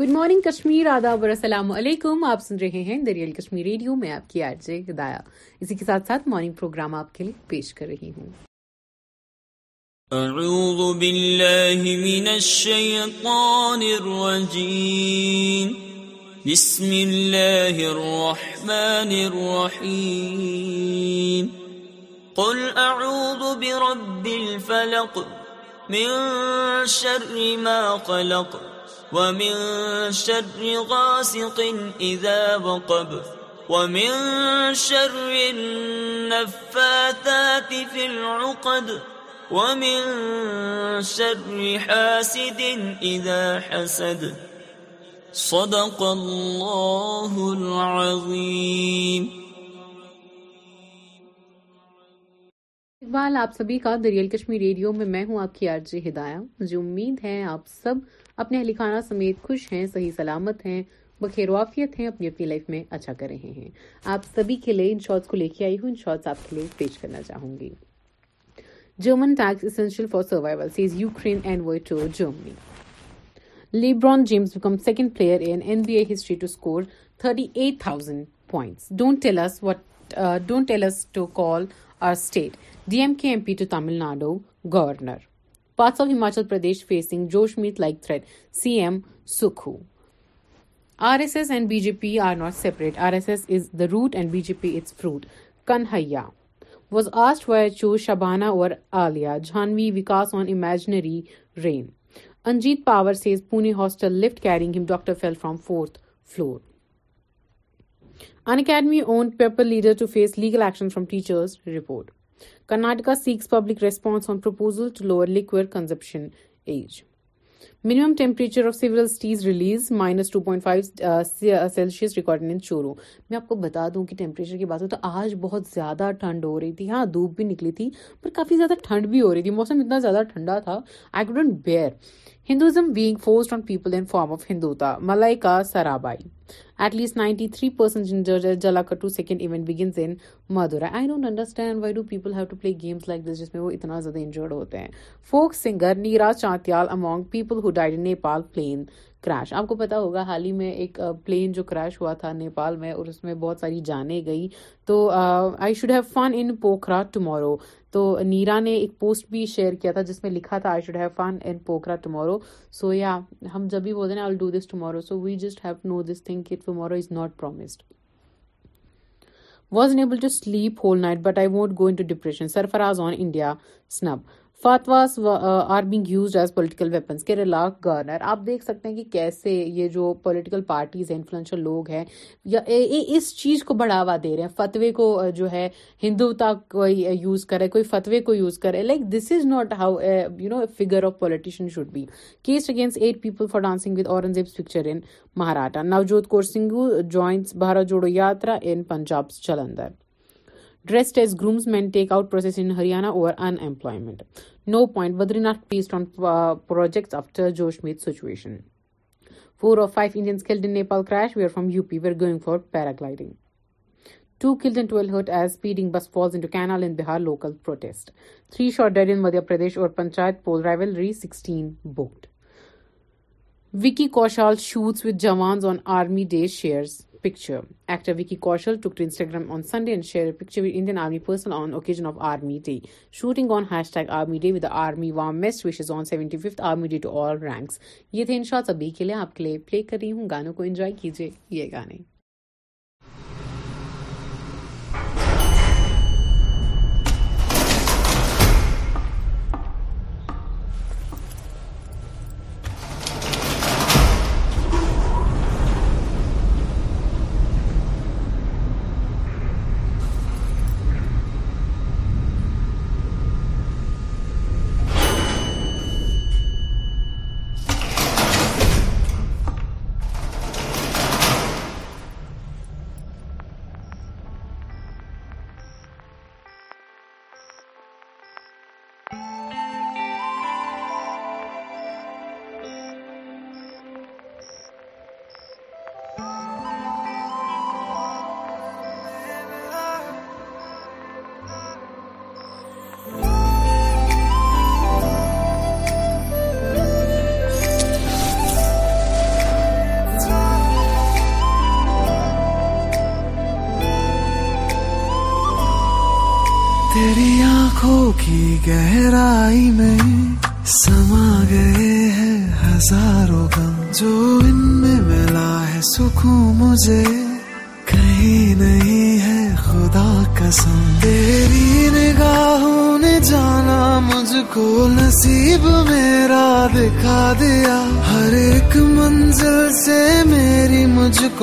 Good morning Kashmir آداب اور السلام علیکم آپ سن رہے ہیں دریال کشمیر ریڈیو میں آپ کی آرجے ہدایا اسی کے ساتھ ساتھ مارننگ پروگرام آپ کے لیے پیش کر رہی ہوں اعوذ باللہ من الشیطان الرجیم بسم اللہ الرحمن الرحیم قل اعوذ برب الفلق من شر ما قلق قل ومن ومن ومن شر شر شر غاسق وقب النفاثات في العقد حاسد حسد صدق الله العظيم اقبال آپ سبھی کا دریال کشمیر ریڈیو میں میں ہوں آپ کی عارجی ہدایہ مجھے امید ہے آپ سب اپنے اہل خانہ سمیت خوش ہیں صحیح سلامت ہیں بخیر وافیت ہیں اپنی اپنی لائف میں اچھا کر رہے ہیں آپ سبھی کے لیے ان شارٹس کو لے کے آئی ہوں ان شارٹس آپ کے لیے پیش کرنا چاہوں گی German tanks essential for survival says Ukraine and why to Germany LeBron James become second player in N B A history to score thirty eight thousand points don't tell us what don't tell us to call our state D M K M P to Tamil Nadu governor parts of Himachal Pradesh facing جوش Joshimath like threat C M Sukhu R S S and B J P are not separate R S S is the root and B J P its fruit Kanhaiya was asked why چو شبانا اور Alia Janhvi Vikas on imaginary rain Ajit Pawar says Pune hostel lift carrying ہم doctor fell from fourth floor in academy own leader to face legal action from teachers report Karnataka's public response on per liquor age minimum temperature of several cities release minus two point five Celsius record in Churu میں آپ کو بتا دوں کہ temperature کی بات ہو تو آج بہت زیادہ ٹھنڈ ہو رہی تھی ہاں دھوپ بھی نکلی تھی پر کافی زیادہ ٹھنڈ بھی ہو رہی تھی موسم اتنا زیادہ ٹھنڈا تھا آئی ڈوڈنٹ بیئر سرا by at least ninety three percent misunderstand people میں وہ اتنا زیادہ نیتیال امونگ پیپلپال پلنگ آپ کو پتا ہوگا حال ہی میں ایک پلین جو کریش ہوا تھا نیپال میں اور اس میں بہت ساری جانیں گئی تو I should have fun in Pokhara tomorrow تو نیرا نے ایک پوسٹ بھی شیئر کیا تھا جس میں لکھا تھا I should have fun in Pokhara tomorrow so یا ہم جب بھی بولتے ہیں I do this tomorrow so we just have know this thing کہ tomorrow is not promised was unable to sleep whole night but I won't go into depression Sarfaraz on India snub فاطواس are being used as political weapons کے ریلاک governor آپ دیکھ سکتے ہیں کہ کیسے یہ جو پولیٹیکل پارٹیز ہیں انفلوئنشل لوگ ہیں یا اس چیز کو بڑھاوا دے رہے ہیں فتوے کو جو ہے ہندوتا کوئی یوز کرے کوئی فتوے کو یوز کرے like this is not how you know figure of politician should be case against eight people for dancing with Aurangzeb picture in Maharashtra Navjot Kaur Singhu joins Bharat Jodo Yatra in Punjab Jalandhar dressed as grooms men take out process in Haryana over situation four of five Nepal from U P were going for paragliding two killed twelve hurt as speeding bus falls in Bihar local protests three dead in Madhya Pradesh اور panchayat poll rival re sixteen booth Vicky shares picture actor Vicky کو Instagram on Sunday share picture army person on occasion of army day shooting on hash tag army day with army vomit army day to all rank یہ تھے ان شاء اللہ سبھی کے لیے پل کر رہی ہوں گانوں کو انجوائے کیجیے یہ گانے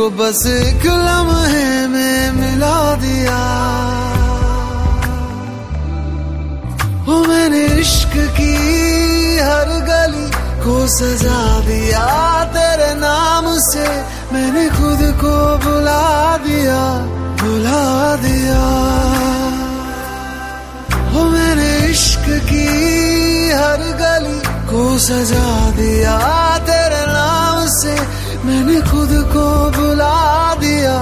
کو بس ایک لمحے میں ملا دیا میں نے عشق کی ہر گلی کو سزا دیا تیرے نام سے میں نے خود کو بلا دیا بلا دیا میں نے عشق کی ہر گلی کو سجا دیا تیرے نام سے میں نے خود کو بلا دیا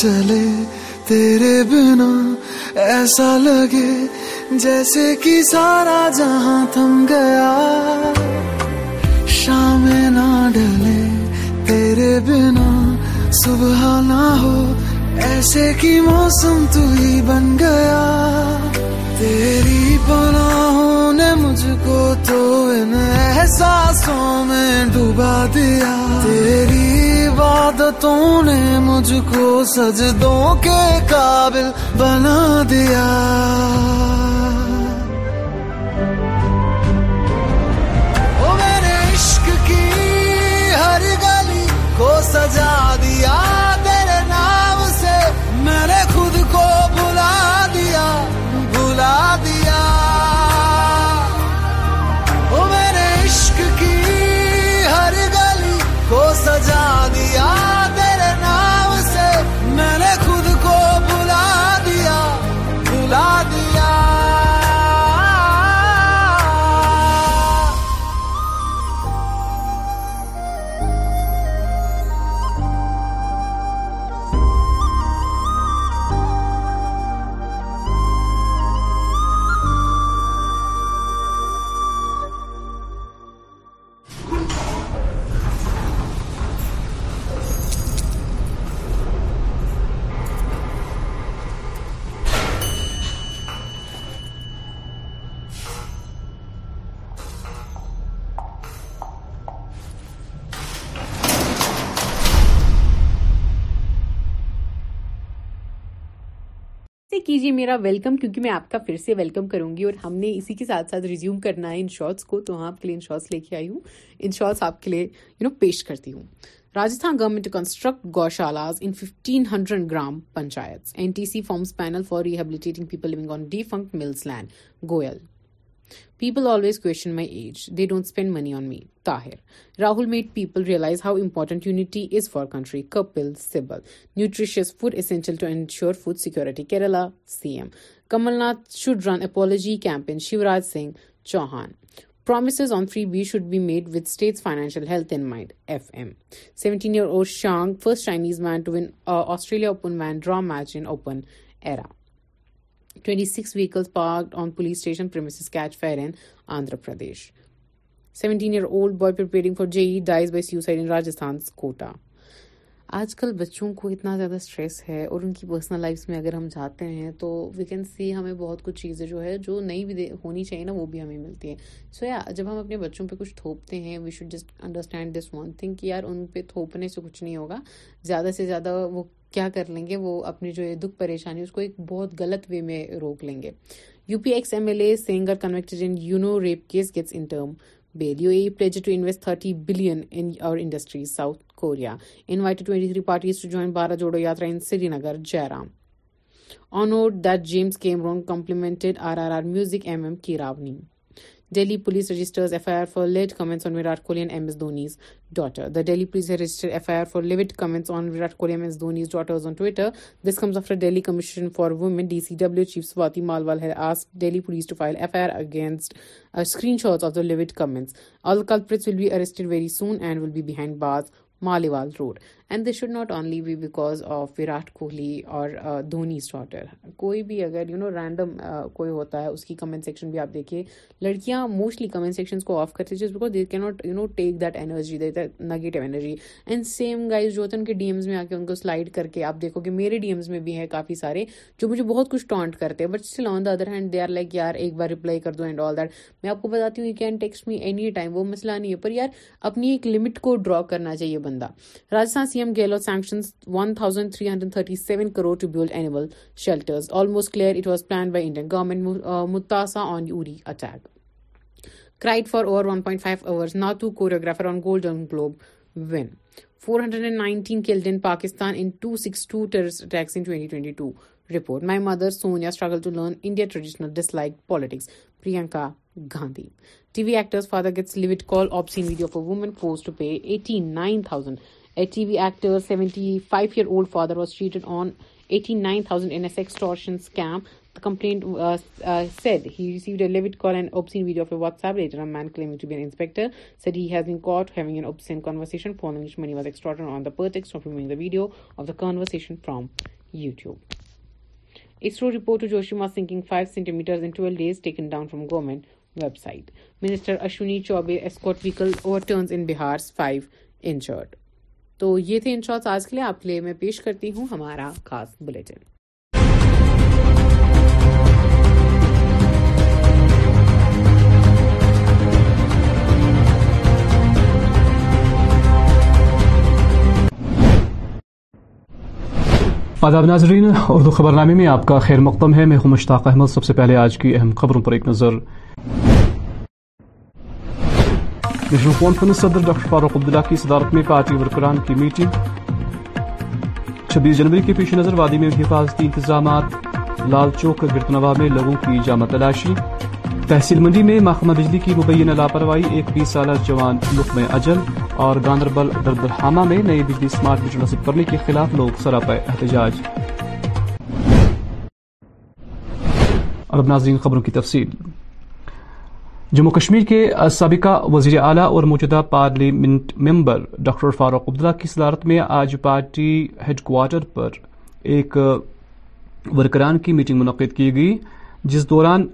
چلے تیرے بنا ایسا لگے جیسے کہ سارا جہاں تھم گیا شام نہ ڈلے تیرے بنا صبح نہ ہو ایسے کی موسم تو ہی بن گیا تیری پناہوں نے مجھ کو تو ان احساسوں میں ڈوبا دیا تیری عادتوں نے مجھ کو سجدوں کے قابل بنا دیا میرے عشق کی ہر گلی کو سجا لیجئے میرا ویلکم کیونکہ میں آپ کا پھر سے ویلکم کروں گی اور ہم نے اسی کے ساتھ ساتھ ریزیوم کرنا ہے ان شارٹس کو تو ہاں آپ کے لیے ان شارٹس لے کے آئی ہوں ان شارٹس آپ کے لیے یو نو پیش کرتی ہوں Rajasthan government construct gaushalas in fifteen hundred gram panchayat N T C forms panel for rehabilitating people living on defunct mills land Goyal People always question my age. They don't spend money on me. Tahir. Rahul made people realize how important unity is for country. Kapil Sibyl. Nutritious food essential to ensure food security. Kerala CM. Kamal Nath should run apology campaign. Shivraj Singh Chauhan. Promises on freebies should be made with state's financial health in mind. FM. 17-year-old Shang, first Chinese man to win uh, Australia Open Van draw match in Open era. Twenty six vehicles parked on police station premises catch fire in Andhra Pradesh seventeen year old boy preparing for J dies by suicide in Rajasthan Kota آج کل بچوں کو اتنا زیادہ stress ہے اور ان کی پرسنل لائف میں اگر ہم جاتے ہیں تو وی کین سی ہمیں بہت کچھ چیزیں جو ہے جو نئی بھی ہونی چاہیے نا وہ بھی ہمیں ملتی ہیں سو یا جب ہم اپنے بچوں پہ کچھ تھوپتے ہیں we should just understand this one thing کہ یار ان پہ تھوپنے سے کچھ نہیں ہوگا زیادہ سے زیادہ وہ کیا کر لیں گے وہ اپنی جو ہے دکھ پریشانی اس کو ایک بہت غلط وے میں روک لیں گے U P ex M L A Sengar convicted in Unnao rape case gets interim bail U pledges to invest thirty billion in our industries south یا انائٹڈی تھری پارٹیز ٹو جائیں جو Srinagar J on اوڈ دیمس کیمرونگ complement music M M Keeravani Delhi's registers F I R Ford comments registered F I R فارڈس آنٹ کوہلیزر this comes off Delhi commission for women D C double مالوالسٹرین شاٹسٹیڈ very soon and we'll be behind bars Maliwal road and this should not only be because of Virat Kohli اور دھونی سرٹر کوئی بھی اگر you know random کوئی ہوتا ہے اس کی کمنٹ کمنٹ سیکشن بھی آپ دیکھیے لڑکیاں موسٹلی کو آف کرتے energy negative energy and same guys جو ہوتے ہیں ان کے ڈی ایمز میں آ کے ان کو سلائڈ کر کے آپ دیکھو کہ میرے ڈی ایمز میں بھی ہیں کافی سارے جو مجھے بہت کچھ ٹانٹ کرتے ہیں but still on the other hand they are like یار ایک بار رپلائی کر دو اینڈ آل دیٹ میں آپ کو بتاتی ہوں you can text me any time وہ مسئلہ نہیں ہے پر یار اپنی ایک لمٹ کو ڈرا کرنا چاہیے بندہ C M گیلو sanctions one thousand three hundred thirty seven crore to bill shelter it was planned by Indian government متاثا on Uri attack cried for avert five نا to choreographer on golden globe one four hundred and nineteen Pakistan to learn India traditional dislike politics پرائن thousand T وی ایكٹرٹی فائیوڈ father was sheet eighty S Easter video from you to report centimetres taken down from government website مشونی Choubey S كاٹ تو یہ تھے ان شاء لیے آپ کے لیے میں پیش کرتی ہوں ہمارا خاص بلیٹن آداب ناظرین اردو خبر نامے میں آپ کا خیر مقدم ہے میں ہوں مشتاق احمد سب سے پہلے آج کی اہم خبروں پر ایک نظر نیشنل کانفرنس صدر ڈاکٹر فاروق عبداللہ کی صدارت میں پارٹی ورکران کی میٹنگ چھبیس جنوری کے پیش نظر وادی میں حفاظتی انتظامات لال چوک گرتنوا میں لوگوں کی جامع تلاشی تحصیل منڈی میں محکمہ بجلی کی مبینہ لاپرواہی ایک بیس سالہ جوان میں اجل اور گاندربل دردرحامہ میں نئے بجلی اسمارٹ نصب کرنے کے خلاف لوگ سراپ احتجاج جموں کشمیر کے سابقہ وزیر اعلی اور موجودہ parliament member doctor Farooq Abdullah کی صدارت میں آج پارٹی ہیڈ کوارٹر پر ایک ورکران کی میٹنگ منعقد کی گئی جس دوران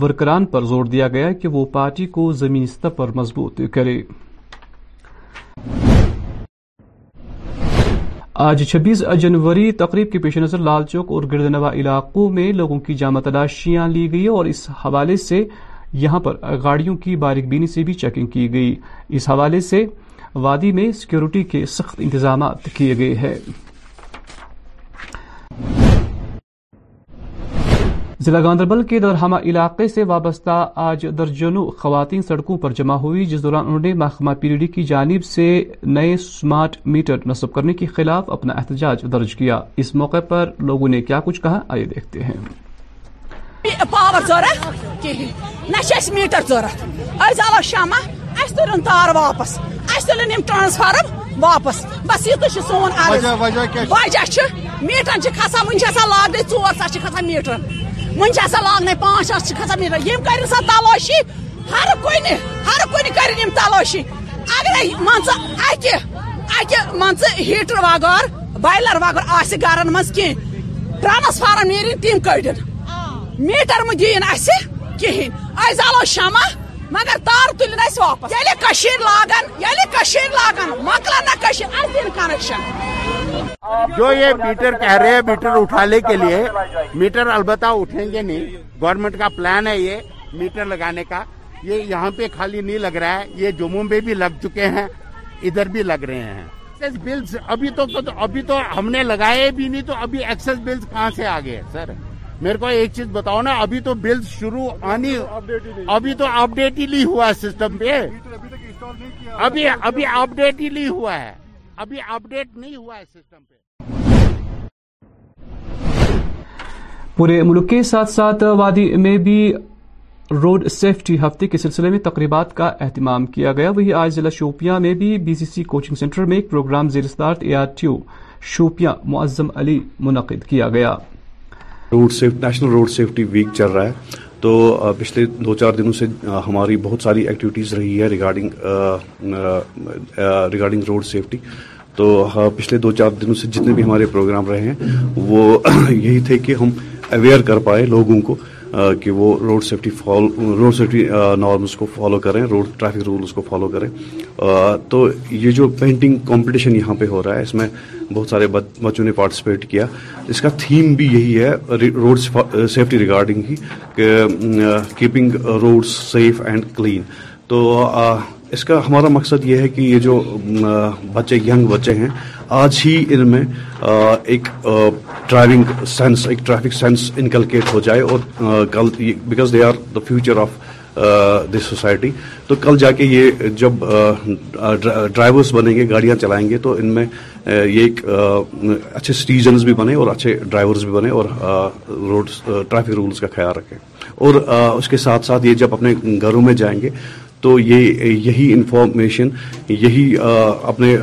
ورکران پر زور دیا گیا کہ وہ پارٹی کو زمین سطح پر مضبوط کرے آج چھبیس جنوری تقریب کے پیش نظر لال چوک اور گرد نوا علاقوں میں لوگوں کی جامع تلاشیاں لی گئی اور اس حوالے سے یہاں پر گاڑیوں کی باریک بینی سے بھی چیکنگ کی گئی اس حوالے سے وادی میں سیکیورٹی کے سخت انتظامات کیے گئے ہیں ضلع گاندربل کے درہما علاقے سے وابستہ آج درجنوں خواتین سڑکوں پر جمع ہوئی جس دوران انہوں نے محکمہ پی ڈی کی جانب سے نئے سمارٹ میٹر نصب کرنے کے خلاف اپنا احتجاج درج کیا اس موقع پر لوگوں نے کیا کچھ کہا آئیے دیکھتے ہیں پاور نہ چھِ اَسہِ میٖٹر میٹر أسۍ اردو شمع اَسہِ اسن تار واپس یِم ٹرانسفارم واپس بس یہ تو سو عرض وجہ کھسان کھسا چھِ آسان لاگنے ژور ساس چھِ چھِ کھسان میٖٹرن آسان لاگنے پانٛژھ ساس چھِ کھسان میٖٹر یِم کر سا تلٲشی ہر کُنہِ ہر کُنہِ یِم تلٲشی اگر مان ژٕ اَکہِ اَکہِ مان ژٕ ہیٖٹر وغٲر بایلر وغٲر آسہِ گرن منٛز ٹرانسفارم نیرن تِم کڑ میٹر مہ دین کہین مجھے زالو شمع مگر تار واپس یعنی کشیر لاگن یعنی کشیر لاگن نہ کشیر دین کنکشن جو یہ میٹر کہہ رہے ہیں میٹر اٹھانے کے لیے میٹر البتہ اٹھیں گے نہیں گورنمنٹ کا پلان ہے یہ میٹر لگانے کا یہ یہاں پہ خالی نہیں لگ رہا ہے یہ جموں میں بھی لگ چکے ہیں ادھر بھی لگ رہے ہیں بلز ابھی تو ابھی تو ہم نے لگائے بھی نہیں تو ابھی ایکسس بلز کہاں سے آگے ہیں سر میرے کو ایک چیز بتاؤ نا ابھی تو بل شروع آنی ابھی تو ہوا سسٹم پہ ابھی ابھی ابھی ہوا ہوا ہے ہے نہیں سسٹم پہ پورے ملک کے ساتھ ساتھ وادی میں بھی روڈ سیفٹی ہفتے کے سلسلے میں تقریبات کا اہتمام کیا گیا وہی آج ضلع شوپیاں میں بھی B C C coaching centre میں ایک پروگرام زیرستارتھ A R T O Shopian معظم علی منعقد کیا گیا road safety national road safety week چل رہا ہے تو پچھلے دو چار دنوں سے ہماری بہت ساری ایکٹیویٹیز رہی ہے ریگارڈنگ ریگارڈنگ روڈ سیفٹی تو پچھلے دو چار دنوں سے جتنے بھی ہمارے پروگرام رہے ہیں وہ یہی تھے کہ ہم اویئر کر پائے لوگوں کو کہ وہ road safety follow road safety norms کو فالو کریں روڈ ٹریفک رولس کو فالو کریں تو یہ جو پینٹنگ کمپٹیشن یہاں پہ ہو رہا ہے اس میں بہت سارے بچوں نے پارٹیسپیٹ کیا اس کا تھیم بھی یہی ہے روڈ سیفٹی ریگارڈنگ ہی کہ keeping road safe and clean تو اس کا ہمارا مقصد یہ ہے کہ یہ جو بچے ینگ بچے ہیں آج ہی ان میں ایک ڈرائیونگ سینس ایک ٹریفک سینس انکلکیٹ ہو جائے اور کل because they are the future of this society تو کل جا کے یہ جب ڈرائیورس بنیں گے گاڑیاں چلائیں گے تو ان میں یہ ایک اچھے سٹیزنز بھی بنے اور اچھے ڈرائیورس بھی بنے اور روڈ ٹریفک رولز کا خیال رکھیں اور اس کے ساتھ ساتھ یہ جب اپنے گھروں میں جائیں گے تو یہ یہی انفارمیشن یہی اپنے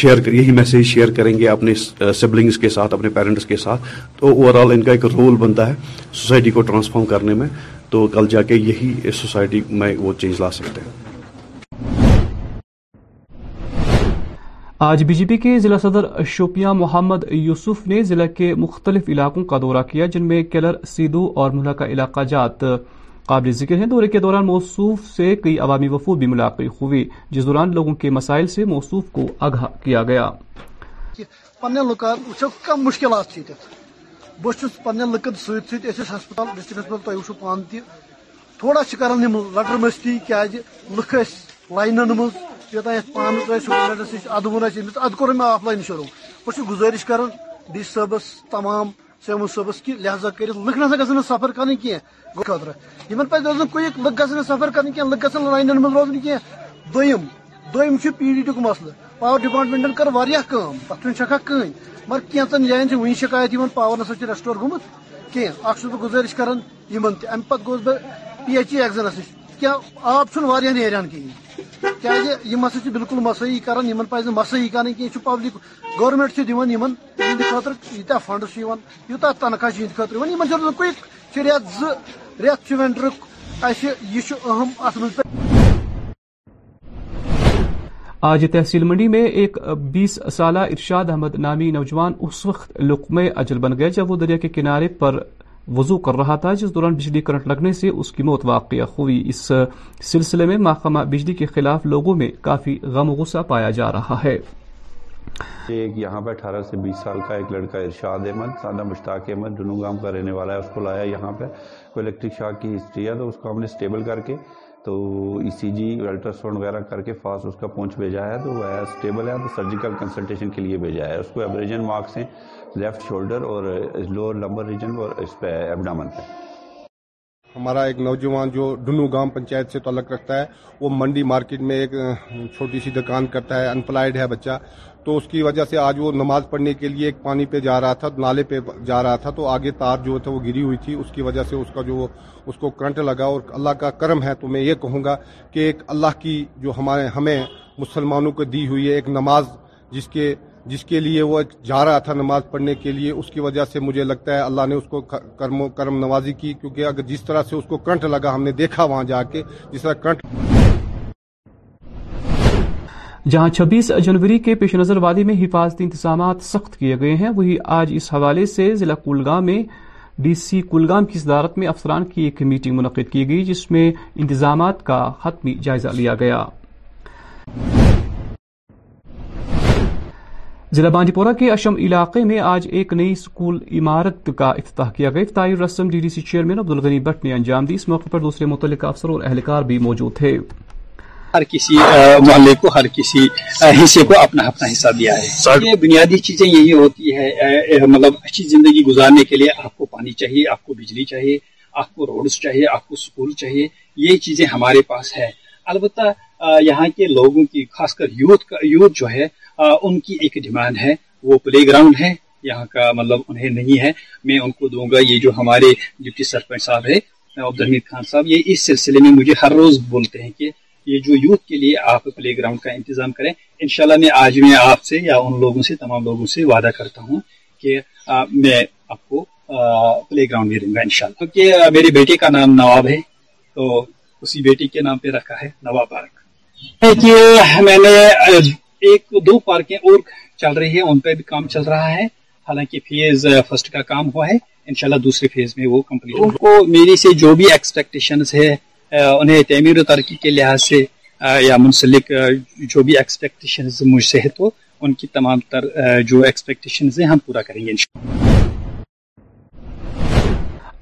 شیئر یہی میسیج شیئر کریں گے اپنے سبلنگس کے ساتھ اپنے پیرنٹس کے ساتھ تو اوور آل ان کا ایک رول بنتا ہے سوسائٹی کو ٹرانسفارم کرنے میں تو کل جا کے یہی سوسائٹی میں وہ چینج لا سکتے ہیں آج بی جے پی کے ضلع صدر شوپیاں محمد یوسف نے ضلع کے مختلف علاقوں کا دورہ کیا جن میں کیلر سیدو اور ملحقہ علاقہ جات قابل ذکر ہیں دورے کے دوران موصوف سے کئی عوامی وفود بھی ملاقات ہوئی جس دوران لوگوں کے مسائل سے موصوف کو آگاہ کیا گیا لکن وچو اچھا کم مشکلات بہت پن لوگ ہسپتال ڈسٹرک ہسپتال وچو پان تی تھوڑا کران لٹر مستی کی لکس کور میں آف لائن شروع بہت گزارش کران ڈی تمام سیوم صوبس کہ لہٰذا كرتھ لا گھن سی خاطہ كم پھر روز كی لک گھن سا لائن من روزن كی دم پی ڈی ٹی مسلہ پاور ڈپارٹمنٹن كر كا ترجیح چكھا كہیں مگر كی جن شكایت پوری ریسٹور گوتھ اچھا گزش كران پہ گوس بہت پی ایچ ای ایگزنس نش آب آبا نیری کی جی بالکل مساحی کرا پہ مساحی کریں کی پبلک گورمنٹ ديا فنڈز يوتيا تنخواہ رينٹرك آج تحصیل منڈی میں ایک بیس سالہ ارشاد احمد نامی نوجوان اس وقت لقمہ اجل بن گئے جب وہ دریا کے کنارے پر وضو کر رہا تھا جس دوران بجلی کرنٹ لگنے سے اس اس کی موت واقع ہوئی سلسلے میں محکمہ بجلی کے خلاف لوگوں میں کافی غم غصہ پایا جا رہا ہے ایک یہاں پہ اٹھارہ سے بیس سال کا ایک لڑکا ارشاد احمد سادہ مشتاق احمد گام کا رہنے والا ہے اس کو لایا یہاں پہ کوئی الیکٹرک شاک کی ہسٹری ہے تو اس کو ہم نے اسٹیبل کر کے تو ای سی جی الٹرا ساؤنڈ وغیرہ کر کے فاسٹ اس کا پہنچ بھیجا ہے تو وہ اسٹیبل ہے تو سرجیکل کنسلٹیشن کے لیے بھیجا ہے اس کو ایبریجن مارکس ہیں لیفٹ شولڈر اور لوور لمبر ریجن اور اس پہ ایبڈامن پہ ہمارا ایک نوجوان جو ڈنو گام پنچایت سے تعلق رکھتا ہے وہ منڈی مارکیٹ میں ایک چھوٹی سی دکان کرتا ہے انپلائڈ ہے بچہ تو اس کی وجہ سے آج وہ نماز پڑھنے کے لیے ایک پانی پہ جا رہا تھا نالے پہ جا رہا تھا تو آگے تار جو تھا وہ گری ہوئی تھی اس کی وجہ سے اس کا جو اس کو کرنٹ لگا اور اللہ کا کرم ہے تو میں یہ کہوں گا کہ ایک اللہ کی جو ہمارے ہمیں مسلمانوں کو دی ہوئی ہے ایک نماز جس کے جس کے لیے وہ جا رہا تھا نماز پڑھنے کے لیے اس کی وجہ سے مجھے لگتا ہے اللہ نے اس کو کرم و کرم نوازی کی کیونکہ اگر جس طرح سے اس کو کنٹ لگا ہم نے دیکھا وہاں جا کے جس طرح کنٹ جہاں چھبیس جنوری کے پیش نظر وادی میں حفاظتی انتظامات سخت کیے گئے ہیں وہی آج اس حوالے سے ضلع کلگام میں ڈی سی کلگام کی صدارت میں افسران کی ایک میٹنگ منعقد کی گئی جس میں انتظامات کا حتمی جائزہ لیا گیا ضلع بانڈی پورہ کے اشم علاقے میں آج ایک نئی اسکول عمارت کا افتتاح کیا گیا رسم D D C chairman Butt نے انجام دی اس موقع پر دوسرے افسر اور اہلکار بھی موجود تھے ہر کسی محلے کو ہر کسی حصے کو اپنا اپنا حصہ دیا ہے یہ بنیادی چیزیں یہی ہوتی ہے مطلب اچھی زندگی گزارنے کے لیے آپ کو پانی چاہیے آپ کو بجلی چاہیے آپ کو روڈ چاہیے آپ کو سکول چاہیے یہ چیزیں ہمارے پاس ہے البتہ یہاں کے لوگوں کی خاص کر یوتھ یوتھ جو ہے ان کی ایک ڈیمانڈ ہے وہ پلے گراؤنڈ ہے یہاں کا مطلب انہیں نہیں ہے میں ان کو دوں گا یہ جو ہمارے ڈپٹی سرپنچ صاحب ہے خان صاحب یہ اس سلسلے میں مجھے ہر روز بولتے ہیں کہ یہ جو یوتھ کے لیے آپ پلے گراؤنڈ کا انتظام کریں انشاءاللہ میں آج میں آپ سے یا ان لوگوں سے تمام لوگوں سے وعدہ کرتا ہوں کہ میں آپ کو پلے گراؤنڈ میں دوں گا انشاءاللہ شاء کیونکہ میرے بیٹے کا نام نواب ہے تو اسی بیٹی کے نام پہ رکھا ہے نواب پارکیو میں نے ایک دو پارکیں اور چل رہی ہیں ان پہ بھی کام چل رہا ہے حالانکہ فیز فرسٹ کا کام ہوا ہے انشاءاللہ دوسرے فیز میں وہ کمپلیٹ ان کو میری سے جو بھی ایکسپیکٹیشنز ہے انہیں تعمیر و ترقی کے لحاظ سے یا منسلک جو بھی ایکسپیکٹیشنز مجھ سے ہے تو ان کی تمام تر جو ایکسپیکٹیشنز ہیں ہم پورا کریں گے انشاءاللہ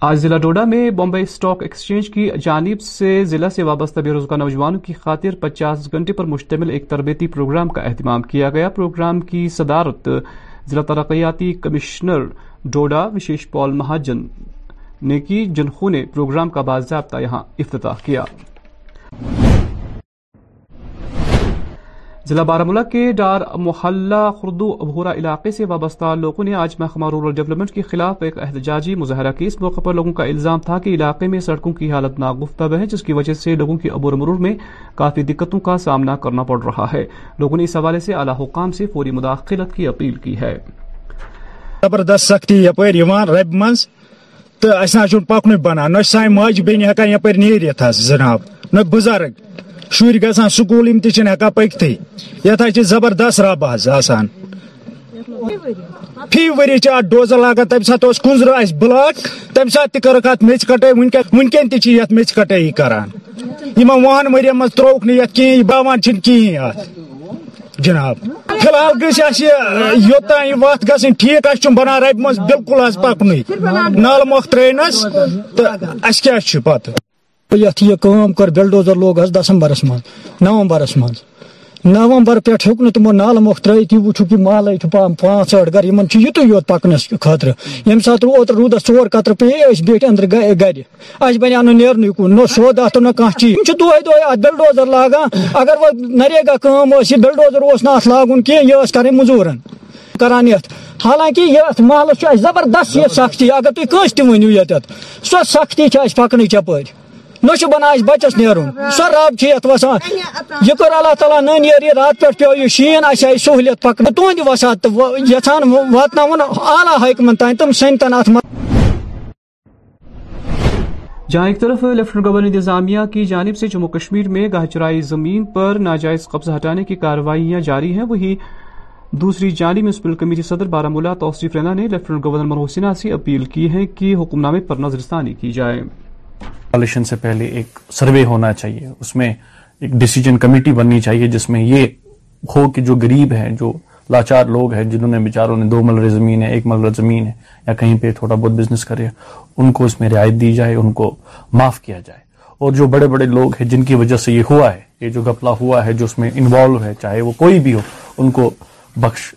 آج ضلع ڈوڈا میں بمبئی اسٹاک ایکسچینج کی جانب سے ضلع سے وابستہ بے روزگار نوجوانوں کی خاطر پچاس گھنٹے پر مشتمل ایک تربیتی پروگرام کا اہتمام کیا گیا پروگرام کی صدارت ضلع ترقیاتی کمشنر ڈوڈا وشیش پال مہاجن نے کی جنہوں نے پروگرام کا باضابطہ یہاں افتتاح کیا ضلع بارہ ملک کے ڈار محلہ خردو ابھورا علاقے سے وابستہ لوگوں نے آج محکمہ رورل ڈیولپمنٹ کے خلاف ایک احتجاجی مظاہرہ کیا اس موقع پر لوگوں کا الزام تھا کہ علاقے میں سڑکوں کی حالت ناگفتب ہے جس کی وجہ سے لوگوں کی عبور مرور میں کافی دقتوں کا سامنا کرنا پڑ رہا ہے لوگوں نے اس حوالے سے اعلی حکام سے فوری مداخلت کی اپیل کی ہے زبردست سختی رب تو پکن جناب بزرگ شر گ سکول ہکت زبردست رب آسان فی وری سے ڈوزہ لاگت تمہ سات کنزر اہس بلاک تمہ سات کرٹ ونک تی کٹ کر ورین مز تروک نت کہین باوان کہین جناب فی الحال گیس یہ یوتھان ٹھیک اہم بنا رب مز بالکل پکن نالہ مخ ترس پہ یہ کر بلڈوزر لوگ حس دسمبرس من نومبرس من نومبر پہ ہوں تمو نال مرتب کہ محل پانچ ہاٹ گھر یوت پکنس خاطر یم سات اوتر رودس ٹور قطر پیے بھٹ ادر گر انی نو نہ کھانا چیز دے دہ ات بلڈوزر لاگان اگر وہ نریگا کام یہ بلڈوزر اس لاگن کی مزورن کران یت حالانکہ یہ محلس زبردست یہ سختی اگر تھی تنوع یت سو سختی اہس پکنی چپر نش بنا اس بچس نیرن سو رب یت وسان یہ کور اللہ تعالیٰ نن یری رات پہ پیو یہ شین اس سہولت پکن تہد وسات یھان واتن اعلیٰ حکمن تین تم سنتن ات جہاں ایک طرف لیفٹنٹ گورنر انتظامیہ کی جانب سے جموں کشمیر میں گہچرائی زمین پر ناجائز قبضہ ہٹانے کی کاروائیاں جاری ہیں وہی دوسری جانب میونسپل کمیٹی صدر بارہ مولا توصیف رینا نے لیفٹنٹ گورنر منوج سنہا سے اپیل کی ہے کہ حکم نامے پر نظر ثانی کی جائے سے پہلے ایک سروے ہونا چاہیے اس میں ایک ڈیسیجن کمیٹی بننی چاہیے جس میں یہ ہو کہ جو غریب ہیں جو لاچار لوگ ہیں جنہوں نے نے بیچاروں دو ملر ملر زمین زمین ہے ایک ہے یا کہیں پہ تھوڑا بہت بزنس کرے ان کو اس میں رعایت دی جائے ان کو معاف کیا جائے اور جو بڑے بڑے لوگ ہیں جن کی وجہ سے یہ ہوا ہے یہ جو گپلا ہوا ہے جو اس میں انوالو ہے چاہے وہ کوئی بھی ہو ان کو بخش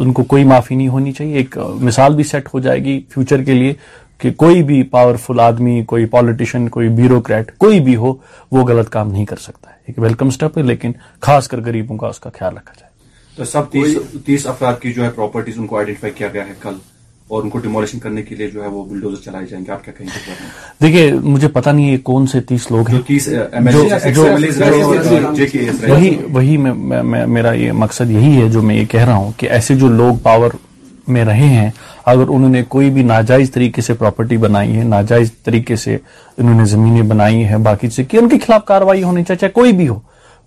ان کو کوئی معافی نہیں ہونی چاہیے ایک مثال بھی سیٹ ہو جائے گی فیوچر کے لیے کہ کوئی بھی پاورفل آدمی کوئی پالیٹیشین کوئی بیوروکریٹ کوئی بھی ہو وہ غلط کام نہیں کر سکتا ہے ایک ویلکم ہے لیکن خاص کر گریبوں کا اس کا خیال رکھا جائے تو سب تیس افراد کی جو ہے ان کو آئیڈینٹیفائی کیا گیا ہے کل اور ان کو ڈیمولیشن کرنے کے لیے جو ہے وہ بلڈوزر چلائے جائیں گے آپ کیا کہیں گے دیکھیے مجھے پتا نہیں یہ کون سے تیس لوگ ہیں وہی میرا یہ مقصد یہی ہے جو میں یہ کہہ رہا ہوں کہ ایسے جو لوگ پاور میں رہے ہیں اگر انہوں نے کوئی بھی ناجائز طریقے سے پراپرٹی بنائی ہے ناجائز طریقے سے انہوں نے زمینیں بنائی ہیں باقی سے کہ ان کے خلاف کاروائی ہونی چاہیے چاہے کوئی بھی ہو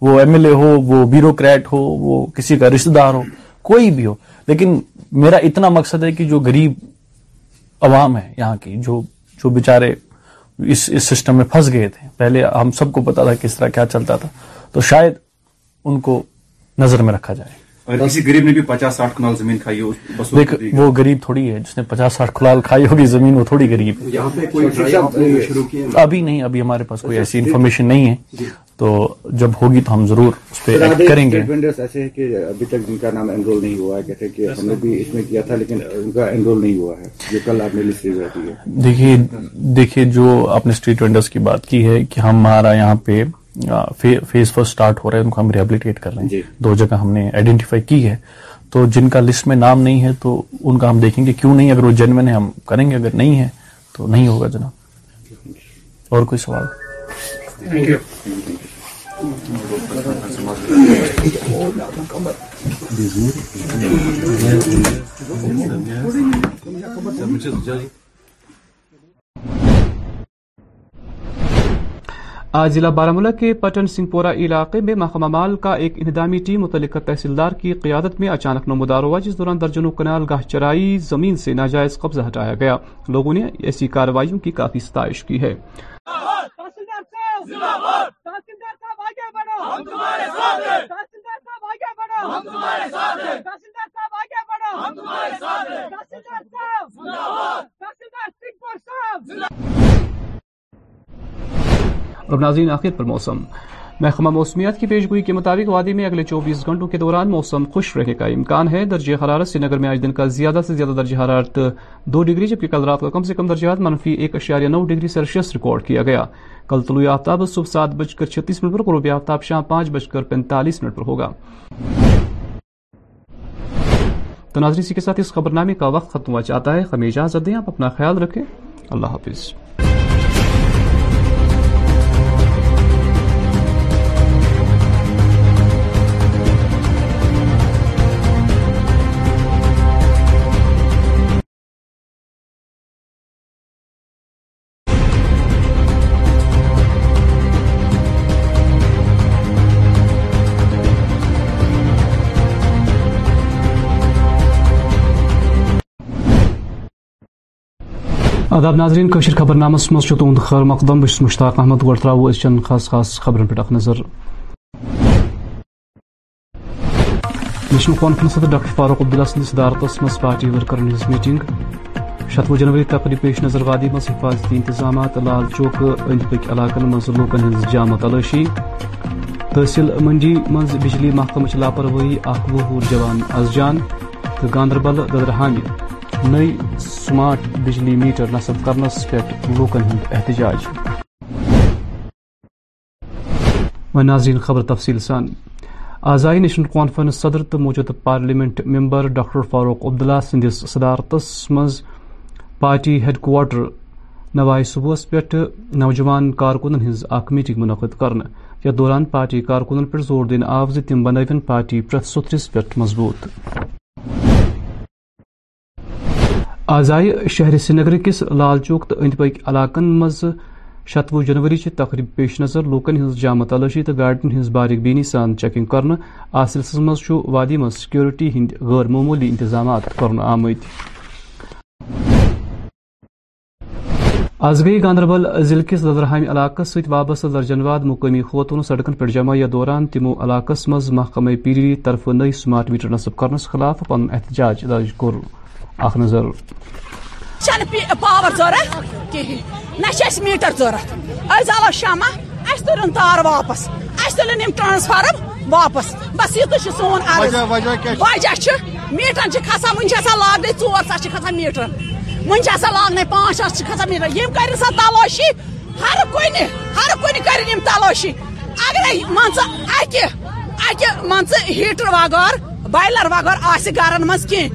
وہ ایم ایل اے ہو وہ بیوروکریٹ ہو وہ کسی کا رشتہ دار ہو کوئی بھی ہو لیکن میرا اتنا مقصد ہے کہ جو غریب عوام ہے یہاں کی جو بےچارے اس اس سسٹم میں پھنس گئے تھے پہلے ہم سب کو پتا تھا کس طرح کیا چلتا تھا تو شاید ان کو نظر میں رکھا جائے اگر کسی غریب نے بھی پچاس ساٹھ کنال زمین کھائی ہو دیکھ وہ غریب تھوڑی ہے جس نے پچاس ساٹھ کنال کھائی ہوگی زمین وہ تھوڑی غریب یہاں ابھی نہیں ابھی ہمارے پاس کوئی اچھا، ایسی جی۔ انفارمیشن نہیں ہے جی۔ تو جب ہوگی تو ہم ضرور اس پہ ایکٹ کریں گے ایسے ہیں کہ ابھی تک جن کا نام انرول نہیں ہوا ہے کہتے ہیں کہ ہم نے بھی اس میں کیا تھا لیکن ان کا انرول نہیں ہوا ہے جو کل آپ نے لسٹ ریز رہتی ہے دیکھیں جو آپ نے سٹریٹ وینڈرز کی بات کی ہے کہ ہمارا یہاں پہ فیز فرسٹ ہو رہا ہے ان کو ہم ریبلیٹیٹ کر ہیں جی. دو جگہ ہم نے آئیڈینٹیفائی کی ہے تو جن کا لسٹ میں نام نہیں ہے تو ان کا ہم دیکھیں گے کیوں نہیں اگر وہ ہے ہم کریں گے اگر نہیں ہے تو نہیں ہوگا جناب اور کوئی سوال آج ضلع ملک کے پٹن سنگھ پورہ علاقے میں محکمہ مال کا ایک انہدامی ٹیم متعلقہ تحصیلدار کی قیادت میں اچانک نمودار ہوا جس دوران درجنوں کنال گاہ چرائی زمین سے ناجائز قبضہ ہٹایا گیا لوگوں نے ایسی کارروائیوں کی کافی ستائش کی ہے اور ناظرین آخر پر موسم محکمہ موسمیات کی پیشگوئی کے مطابق وادی میں اگلے چوبیس گھنٹوں کے دوران موسم خوش رہنے کا امکان ہے درجہ حرارت سری نگر میں آج دن کا زیادہ سے زیادہ درجہ حرارت دو ڈگری جبکہ کل رات کا کم سے کم درجات منفی ایک اشاریہ نو ڈگری سیلسیس ریکارڈ کیا گیا کل طلوع آفتاب صبح سات بج کر چھتیس منٹ پر غروب آفتاب شام پانچ بج کر پینتالیس منٹ پر ہوگا کے ساتھ اس خبرنامے کا وقت ختم ہوا ہے اجازت دیں آپ اپنا خیال رکھیں اللہ حافظ آداب ناظرین ناظرینشر خبر نامس تہد خیر مقدم بس مشتاق احمد گو تروس خاص خاص خبرن اخ نظر national conference doctor Farooq Abdullah سند صدارت مز پارٹی ورکرن ہز میٹنگ شتوہ جنوری تقریب پیش نظر وادی مز حفاظتی انتظامات لال چوک پک علاقن مز لوکن ہز جامع تلاشی تحصیل منڈی مز بجلی محکمہ لاپرواہی از جان ازجان گاندربل ددرہامی نئی سمارٹ بجلی میٹر نصب کرنس لوکن ہند احتجاج ناظرین خبر تفصیل سان آزائی نیشنل کانفرنس صدر تو موجودہ parliament member doctor Farooq Abdullah سندس صدارتس مز پارٹی ہیڈ کوارٹر نوائے صبح پہ نوجوان کارکنن ہز اخ میٹنگ منعقد یتھ دوران پارٹی کارکنن پہ زور دین آو تم بنوین پارٹی پریت ستھرس پہ مضبوط آز آئہ شہر سری نگر کس لال چوک تو اد پک علاقن مز شتوہ جنوری تقریب پیش نظر لوکن ہز جامہ تلاشی تو گاڑی ہز بینی سان چیکنگ سلسلس مز وادی مز سکیورٹی ہند غیر معمولی انتظامات کور آمت آز گئی گاندربل ضلع کس نظرہ علاقہ ست وابستہ درجن واد مقامی خوتون سڑکن پہ جمع یا دوران تمو علاقس مز محکمہ پیری طرف نئی سمارٹ میٹر نصب کرنس خلاف پن احتجاج درج کر اخ نظر پاور ضرورت پورت کہ میٹر ضرورت اسالو شمع الین تار واپس اس تلن ام ٹرانسفارم واپس بس یہ تو سون عرض وجہ میٹر سے کھسا ون سے لاگے ٹور ساس کھانا میٹر ون سے لاگن پانچ ساسان میٹر یم کر سا تلاشی ہر ہر کن تلاشی اگر مان اکہ مان ہیر بغیر بائلر بغیر آرن مہینے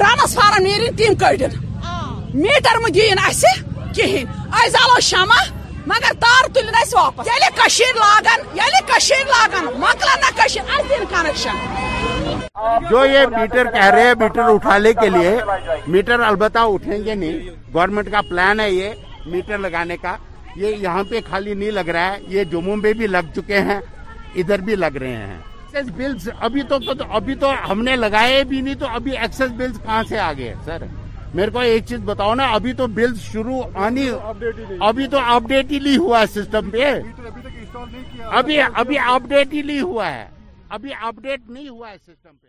ٹرانسفارم نیرن تم کڑن میٹر مہ دین اس کہین اس زالو شمع مگر تار تلن اس واپس یلی کشیر لاگن یلی کشیر لاگن مکلن نہ کشیر اس دین کنیکشن جو یہ میٹر کہہ رہے ہیں میٹر اٹھانے کے لیے میٹر البتہ اٹھیں گے نہیں گورنمنٹ کا پلان ہے یہ میٹر لگانے کا یہ یہاں پہ خالی نہیں لگ رہا ہے یہ جموں میں بھی لگ چکے ہیں ادھر بھی لگ رہے ہیں ایکسس بلز ابھی تو ابھی تو ہم نے لگائے بھی نہیں تو ابھی ایکسس بلز کہاں سے آگے ہیں سر میرے کو ایک چیز بتاؤ نا ابھی تو بلز شروع آنی ابھی تو اپ ڈیٹ ہی ہوا ہے سسٹم پہ ابھی ابھی اپ ڈیٹ ہی ہوا ہے ابھی اپ ڈیٹ نہیں ہوا ہے سسٹم پہ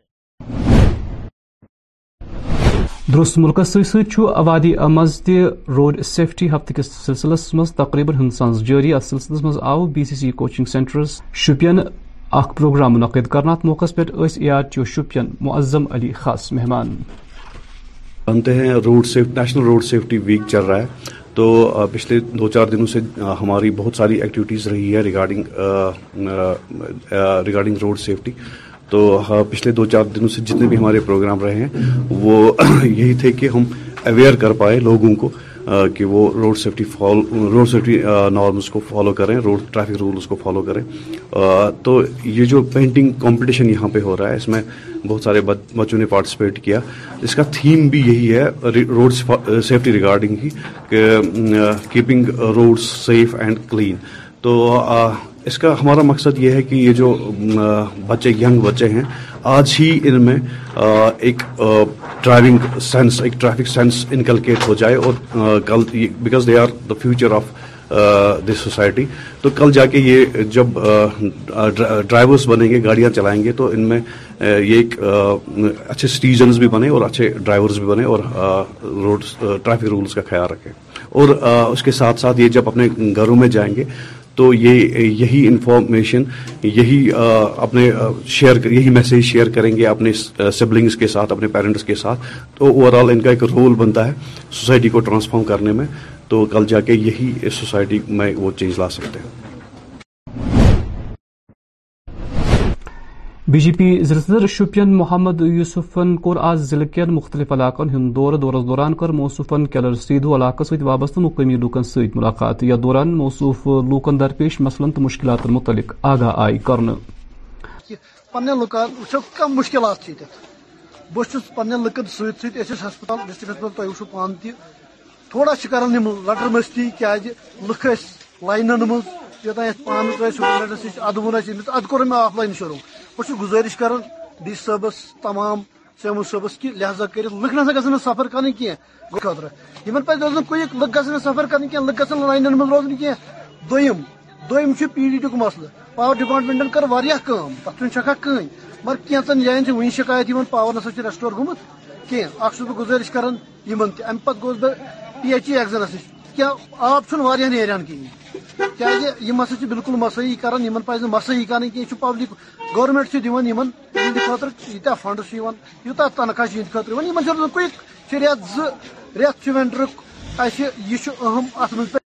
درست ملکس سی سی چھو اوادی امز تی روڈ سیفٹی ہفتہ کس سلسلس مز تقریبا ہندسانز جاری اس سلسلس مز آو B C C coaching centres Shopian اخ پروگرام منعقد کرنا موقع اے آر معظم علی خاص مہمان بنتے ہیں road national road safety week چل رہا ہے تو پچھلے دو چار دنوں سے ہماری بہت ساری ایکٹیویٹیز رہی ہے ریگارڈنگ ریگارڈنگ روڈ سیفٹی تو پچھلے دو چار دنوں سے جتنے بھی ہمارے پروگرام رہے ہیں وہ یہی تھے کہ ہم اویئر کر پائے لوگوں کو کہ وہ road safety follow road safety norms کو فالو کریں روڈ ٹریفک رولس کو فالو کریں تو یہ جو پینٹنگ کمپٹیشن یہاں پہ ہو رہا ہے اس میں بہت سارے بچوں نے پارٹیسپیٹ کیا اس کا تھیم بھی یہی ہے روڈ سیفٹی ریگارڈنگ ہی کہ keeping road safe and clean تو اس کا ہمارا مقصد یہ ہے کہ یہ جو بچے ینگ بچے ہیں آج ہی ان میں ایک ڈرائیونگ سینس ایک ٹریفک سینس انکلکیٹ ہو جائے اور کل because they are the future of this society تو کل جا کے یہ جب ڈرائیورس بنیں گے گاڑیاں چلائیں گے تو ان میں یہ ایک اچھے سٹیزنز بھی بنے اور اچھے ڈرائیورس بھی بنے اور روڈ ٹریفک رولس کا خیال رکھیں اور اس کے ساتھ ساتھ یہ جب اپنے گھروں میں جائیں گے تو یہ یہی انفارمیشن یہی اپنے شیئر یہی میسیج شیئر کریں گے اپنے سبلنگس کے ساتھ اپنے پیرنٹس کے ساتھ تو اوور آل ان کا ایک رول بنتا ہے سوسائٹی کو ٹرانسفارم کرنے میں تو کل جا کے یہی سوسائٹی میں وہ چینج لا سکتے ہیں بی جے پی زرسدر شپین محمد یوسفن کور آز ضلع زلکین مختلف علاقن ہن دور دورس دوران کر موصوفن کلر سیدو علاقہ سویت وابست مقیمی لوکن سویت ملاقات یا دوران موصوف لوکن درپیش مسلن تا مشکلات المطلق آگاہ آئی کرن پنے لوکن اچھو کم مشکلات چیتے تھے بوشت پنے لوکن سویت سویت ہسپتال ڈسٹرک ہسپتال فیسپتال تو ایوشو پانتی تھوڑا شکرن نمو لٹر مستی کیا جی لکھ اس لائنن نمو یہ تھا یہ پانچ سو ایسے ادبوں نے سیمیس ادکورے میں آفلائن شروع بہت گزارش کر ڈی سی صبس تمام سیمو صبس کہ لہذا کر لکھ نسا گھن سفر کریں خطر یہ پہ روزن کوئک لک گھن سفر کریں کی لک گھن لائن من روزن کی دم دم پی ڈی ٹک مسل پاور ڈپارٹمنٹن کر شکا کہیں مگر کیچن جائن وی شکایت پاور نسا ریسٹور گھومت کی گزارش کران تم پہ گوس بہ پی ایچ ای ایگزنس نش آب آبن ایم ہ بالکل مساحی کران یمن پہ مساحی کربلک گورمنٹ دن ہہد خیا فنڈس یوتہ تنخواہ ہد خاطر رک روینٹر اچھے یہ اہم اتنا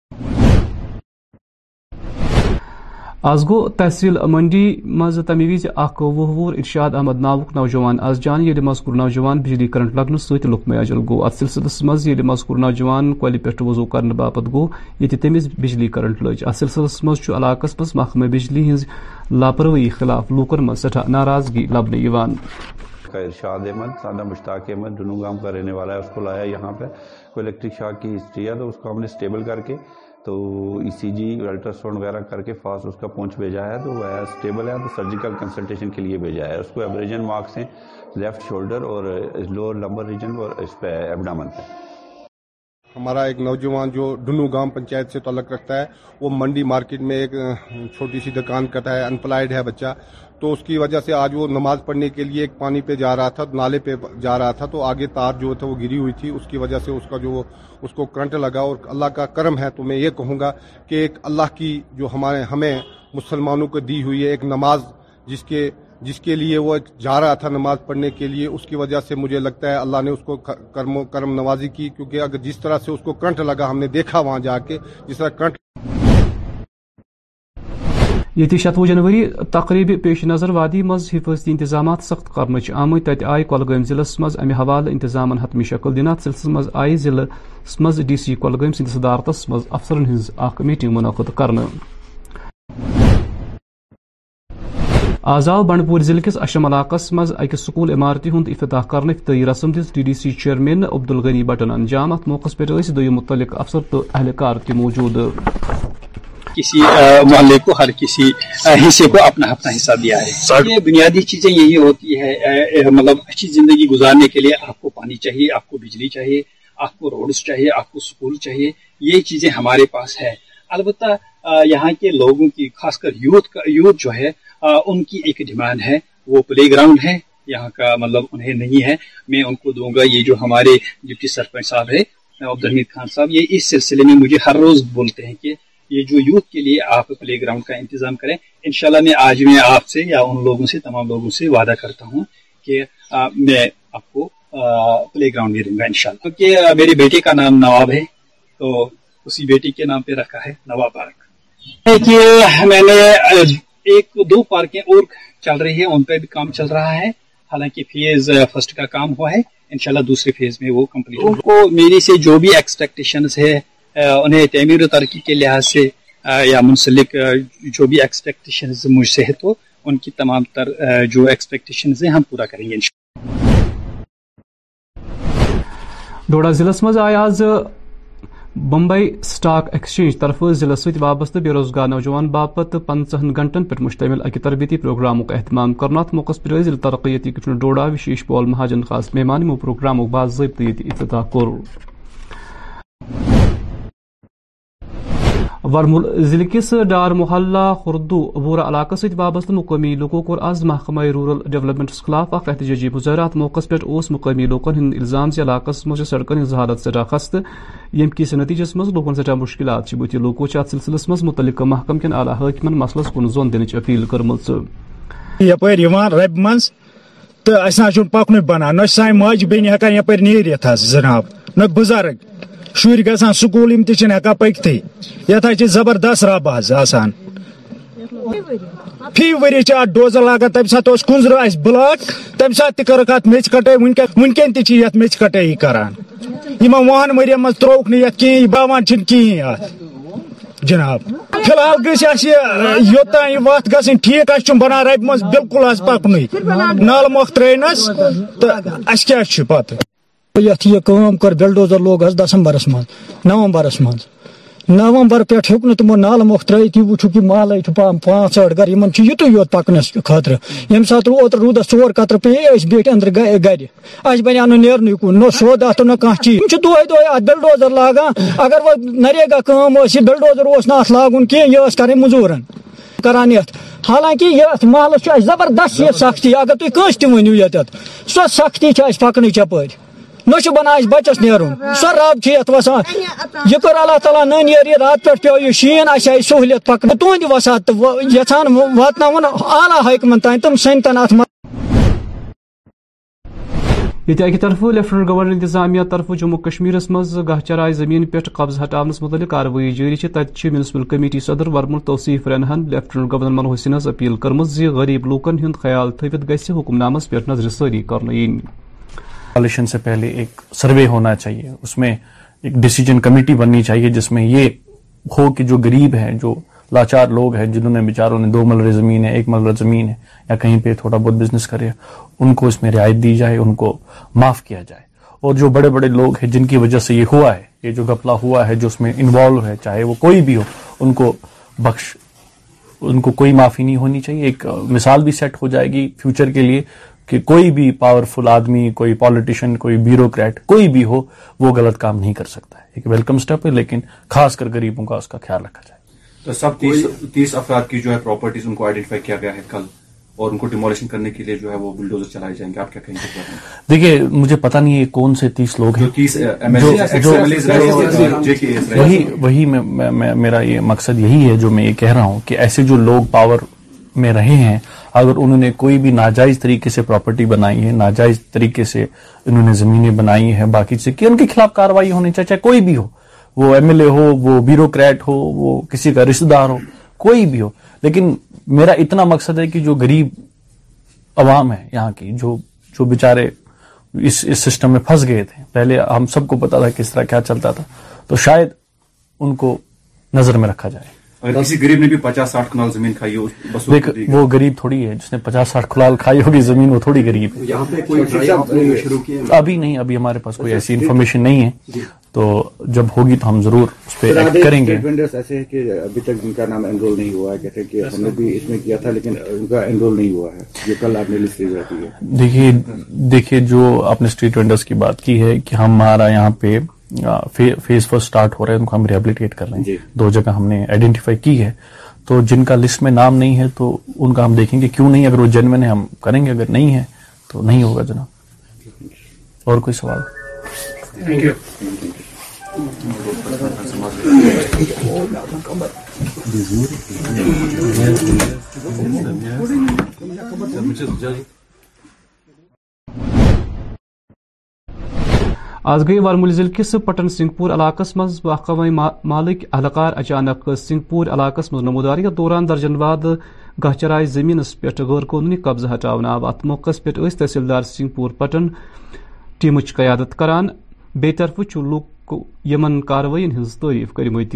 آز گو تحصیل منڈی مز تمہ وز اخ وہ ارشاد احمد ناوک نوجوان آز جان یل مز نوجوان بجلی کرنٹ لگنے ست لوگ میاجل گو ات سلسلس مز یل مز نوجوان کولی پہ وضو کرنے باپت گو یہ تمس بجلی کرنٹ لج ات سلسلس مز علاقہ مز محکمہ بجلی ہز لاپروی خلاف لوکن مز سٹھا ناراضگی لبنے کا ارشاد احمد سادہ مشتاق احمد دونوں گام کا رہنے والا ہے اس کو لایا یہاں پہ کوئی الیکٹرک شاک کی ہسٹری ہے تو اس کو ہم نے اسٹیبل کر کے تو ای سی جی ساؤنڈ وغیرہ کر کے فاسٹ اس کا پہنچ بھیجا ہے تو وہ اسٹیبل ہے تو سرجیکل کنسلٹیشن کے لیے بھیجا ہے اس کو ایبریجن مارکس ہیں لیفٹ شولڈر اور لوور لمبر ریجن اور اس پہ ایبڈامن پہ ہمارا ایک نوجوان جو ڈنو گام پنچایت سے تعلق رکھتا ہے وہ منڈی مارکیٹ میں ایک چھوٹی سی دکان کرتا ہے انپلائڈ ہے بچہ تو اس کی وجہ سے آج وہ نماز پڑھنے کے لیے ایک پانی پہ جا رہا تھا نالے پہ جا رہا تھا تو آگے تار جو تھا وہ گری ہوئی تھی اس کی وجہ سے اس کا جو اس کو کرنٹ لگا اور اللہ کا کرم ہے تو میں یہ کہوں گا کہ ایک اللہ کی جو ہمارے ہمیں مسلمانوں کو دی ہوئی ہے ایک نماز جس کے جس کے لیے وہ جا رہا تھا نماز پڑھنے کے لیے اس کی وجہ سے مجھے لگتا ہے اللہ نے اس کو کرم کرم نوازی کی کیونکہ اگر جس طرح سے اس کو کرنٹ لگا ہم نے دیکھا وہاں جا کے جس طرح کرنٹ یہ شتوہ جنوری تقریبی پیش نظر وادی من حفاظتی انتظامات سخت کرمت تی آئی کلگم ضلع مس حوالہ انتظام حتمی شکل دنات سلسلے من آئی ضلع منس ڈی سی گلگم سندس صدارتس مز افسرن اخ میٹنگ منعقد آز آو بنڈور ضلع کس اشم علاقس مز اک سکول عمارتی ہند افتح کر رسم دس D D C chairman عبد الغنی بٹن انجامات موقع پہ متعلق افسر تو اہلکار توجود کسی محلے کو ہر کسی حصے کو اپنا اپنا حصہ دیا ہے یہ بنیادی چیزیں یہی ہوتی ہے مطلب اچھی زندگی گزارنے کے لیے آپ کو پانی چاہیے آپ کو بجلی چاہیے آپ کو روڈز چاہیے آپ کو سکول چاہیے یہ چیزیں ہمارے پاس ہے البتہ یہاں کے لوگوں کی خاص کر یوتھ کا یوتھ جو ہے ان کی ایک ڈیمانڈ ہے وہ پلے گراؤنڈ ہے یہاں کا مطلب انہیں نہیں ہے میں ان کو دوں گا یہ جو ہمارے ڈپٹی سرپنچ صاحب ہے عبد الحمید خان صاحب یہ اس سلسلے میں مجھے ہر روز بولتے ہیں کہ یہ جو یوتھ کے لیے آپ پلے گراؤنڈ کا انتظام کریں انشاءاللہ میں آج میں آپ سے یا ان لوگوں سے تمام لوگوں سے وعدہ کرتا ہوں کہ میں آپ کو پلے گراؤنڈ بھی دوں گا ان شاء اللہ کیونکہ میرے بیٹے کا نام نواب ہے تو اسی بیٹی کے نام پہ رکھا ہے نواب پارک دیکھیے میں نے ایک دو پارکیں اور چل رہی ہیں ان پہ بھی کام چل رہا ہے حالانکہ فیز فرسٹ کا کام ہوا ہے انشاءاللہ دوسرے فیز میں وہ کمپلیٹ میری سے جو بھی ایکسپیکٹیشن ہے انہیں تعمیر و ترقی کے لحاظ سے یا منسلک جو بھی ایکسپیکٹیشنز مجھ سے ہے تو ان کی تمام تر جو ایکسپیکٹیشنز ہیں ہم پورا کریں گے انشاءاللہ ڈوڑا ضلع مز آئے آز بمبئی سٹاک ایکسچینج طرف ضلع ست وابستہ بے روزگار نوجوان باپت پنچہن گنٹن پر مشتمل اکہ تربیتی پروگرام اہتمام کرنا ات موقع پر ضلع ترقیتی کمشنر ڈوڑا وشیش پول مہاجن خاص مہمان پروگرام باضابطہ افتتاح کور ورمل ضلع کس ڈار محلہ خردو ابورہ علاقہ ست وابستہ مقامی لوکو کور آز محکمہ رورل ڈیولپمنٹس خلاف اختجی گزارہ اتنا موقع پہ اس مقامی ہند الزام سے علاقہ مجھ سڑکن ہز حالت سٹھا خستہ یم کس نتیجس مز لوکن سٹھا مشکلات بت لوکو ات سلسلس مز متعلق محکم کن اعلی حاکمن مسلس کن زون دن اپیل کرم یپر رب من تو پکن بنان نہ كن ماجہ بیان یپر نیرت يپ جناب نہ بزرگ شر گا سکول ہکا پکت یہ زبردست رب حض آسان فی وری اتھ ڈوزر لاگان تمہ سات کنزر اس بلاک تمہ سات تک ات میچ کٹائی ونکن تیت میچ کٹائی کران وہن ورین من تروک نت کہین بہان کہین ات جناب فی الحال گھس یوتان یہ وت گھن ٹھیک اچھا بنان رب مز بالکل حس پکن نال مخ ترینس تو اس کیا پتہ یہ کر بلڈوزر لوگ حس دسمبرس من نومبرس من نومبر پہ ہوں تمو نال ترت یہ وچو کہ محلے پام پانچ ٹھ گھر ان یت یوت پکنس خاطر یم سات اوت رودس ٹور قطر پی اس بیٹھ اندر گھر اس بنیا نو نیرن کن نو سودا تو نو کانچ چیز چھ دوہ دوہ ات بلڈوزر لاگا اگر و نریگا کام اس بلڈوزر اس نات لاگن کی یہ اس کرے مزورن کران یت حالانکہ یہ محلس مالس چھ زبردست یہ سختی اگر تو کانچ تہ ونیو یت سو سختی چھ اس پکنی چپڑ چھ بنا بچس سو رب یت وسان یہ یہ یہ اللہ نن یری رات پیو شین اچھا سہولت وسات تم ات اکہ طرف لیفٹنٹ گورنر انتظامیہ طرف جموں کشمیر مزہ چرائے زمین پہ قبضہ ہٹنس متعلق کاروی جاری میونسپل کمیٹی صدر ورمل توصیف رینہن لیفٹنٹ گورنر اپیل کرم غریب لوکن ہند خیال تھوت حکم نامس پہ نظر ساری کر سے پہلے ایک سروے ہونا چاہیے اس میں ایک ڈسیجن کمیٹی بننی چاہیے جس میں یہ ہو کہ جو غریب ہیں جو لاچار لوگ ہیں جنہوں نے بیچاروں نے دو ملر زمین ہے ایک ملر زمین ہے یا کہیں پہ تھوڑا بہت بزنس کرے ان کو اس میں رعایت دی جائے ان کو معاف کیا جائے اور جو بڑے بڑے لوگ ہیں جن کی وجہ سے یہ ہوا ہے یہ جو گپلا ہوا ہے جو اس میں انوالو ہے چاہے وہ کوئی بھی ہو ان کو بخش ان کو کوئی معافی نہیں ہونی چاہیے ایک مثال بھی سیٹ ہو جائے گی فیوچر کے لیے کہ کوئی بھی پاورفل آدمی کوئی پالیٹیشین کوئی بیوروکریٹ کوئی بھی ہو وہ غلط کام نہیں کر سکتا ہے ایک ویلکم سٹیپ ہے لیکن خاص کر گریبوں کا اس کا خیال رکھا جائے تو سب تیس افراد کی جو ہے پراپرٹیز ان کو آئیڈینٹیفائی کیا گیا ہے کل اور ان کو ڈیمولیشن کرنے کے لیے جو ہے وہ بلڈوزر چلائے جائیں گے آپ کیا کہیں گے دیکھیے مجھے پتا نہیں ہے کون سے تیس لوگ ہیں وہی میرا یہ مقصد یہی ہے جو میں یہ کہہ رہا ہوں کہ ایسے جو لوگ پاور میں رہے ہیں اگر انہوں نے کوئی بھی ناجائز طریقے سے پراپرٹی بنائی ہے ناجائز طریقے سے انہوں نے زمینیں بنائی ہیں باقی سے کہ ان کے خلاف کاروائی ہونی چاہیے چاہے کوئی بھی ہو وہ ایم ایل اے ہو وہ بیوروکریٹ ہو وہ کسی کا رشتہ دار ہو کوئی بھی ہو لیکن میرا اتنا مقصد ہے کہ جو غریب عوام ہے یہاں کی جو جو بیچارے اس اس سسٹم میں پھنس گئے تھے پہلے ہم سب کو پتا تھا کس طرح کیا چلتا تھا تو شاید ان کو نظر میں رکھا جائے بھی پچاس ساٹھ کلینک وہ تھوڑی ابھی نہیں ابھی ہمارے پاس کوئی اچھا، ایسی انفارمیشن نہیں ہے جی۔ تو جب ہوگی تو ہم ضرور اس پہ کریں گے ابھی تک کا کا نام انرول انرول نہیں نہیں ہوا ہوا ہے ہے کہتے ہیں کہ ہم نے نے بھی اس میں کیا تھا لیکن ان جو کل آپ لسٹ دیکھیے دیکھیے جو آپ نے اسٹریٹ وینڈرس کی بات کی ہے کہ ہمارا یہاں پہ فیز فرسٹ اسٹارٹ ہو رہے ہیں ان کو ہم ریبلیٹیٹ کر رہے ہیں جی۔ دو جگہ ہم نے آئیڈینٹیفائی کی ہے تو جن کا لسٹ میں نام نہیں ہے تو ان کا ہم دیکھیں گے کیوں نہیں اگر وہ جنمن ہے ہم کریں گے اگر نہیں ہے تو نہیں ہوگا جناب اور کوئی سوال آز گئی وارمل ضلع کس پٹن سنگھ پور علاقہ مز پوائیں مالک اہلکار اچانک سنگھ پور علاقہ مز یتھ دوران درجن واد گہ چرائے زمین پہ غیر قانونی قبضہ آو ات موقع پہ تحصیلدار سنگھ پور پٹن ٹیم قیادت کران طرف برفہ یمن کاروئین ہز تعریف كر مت